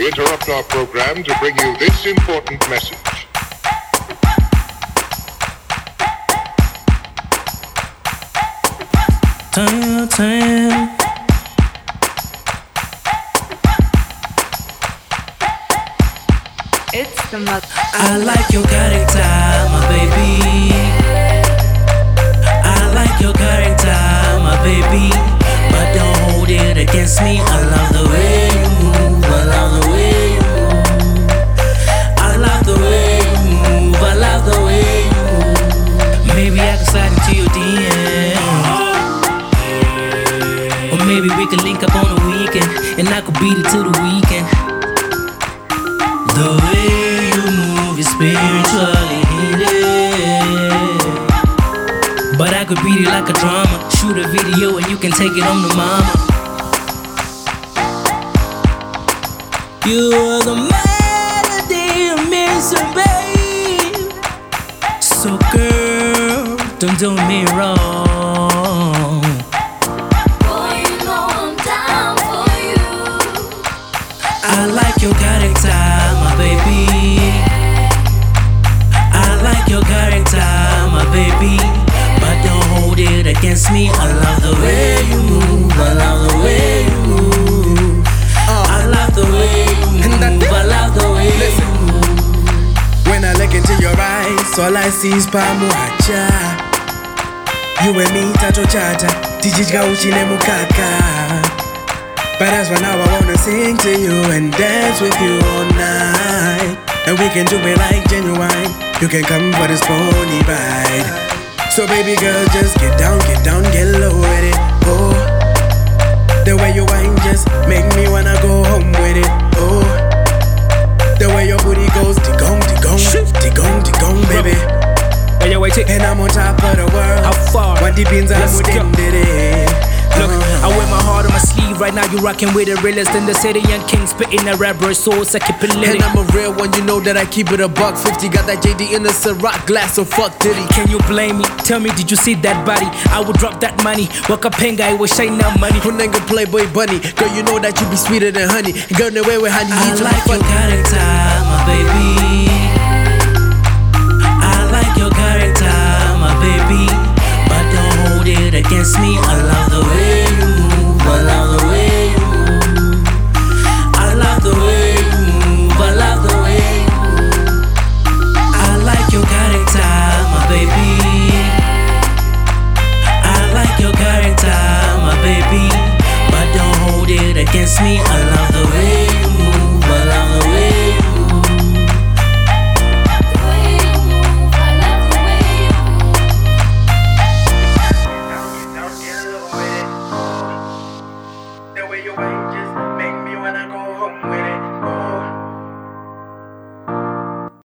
we interrupt our program to bring you this important message. Time, time. It's the mother. I like your character, my baby. I like your character, maybe we can link up on the weekend. And I could beat it to the weekend. The way you move is spiritually healing. But I could beat it like a drama. Shoot a video and you can take it on to mama. You are the melody I'm missing, babe. So, girl, don't do me wrong. I like your character, my baby. I like your character, my baby. But don't hold it against me. I love the way you move. I love the way you move. I love the way you move. I love the way you move. When I look into your eyes, all I see is pamuhacha. You and me, tato chata, tijichka uchine mukaka. But that's why now I wanna sing to you and dance with you all night. And we can do it like genuine. You can come for this pony ride. So baby girl, just get down, get down, get low with it. Oh, the way you whine just make me wanna go home with it. Oh. The way your booty goes, digong, digong, digong, digong, baby. Hey, yo, wait, And I'm on top of the world. How far? One deep in Let's go. Look, right now. You rockin' with the realest in the city. and king spitting that rap verse, so I keep it lit. And I'm a real one, you know that I keep it a buck 50. Got that JD in the Ciroc glass, so fuck Diddy. Can you blame me? Tell me, did you see that body? I would drop that money. Wakapenga, I was shine that money. Kunenga Playboy Bunny. Girl, you know that you be sweeter than honey. Girl, the way with honey, I like your funny. character, my baby. me, I love the way you move, I love the way you move. The way you move, I love the way you move. Don't get, don't get away. Way you wait, just.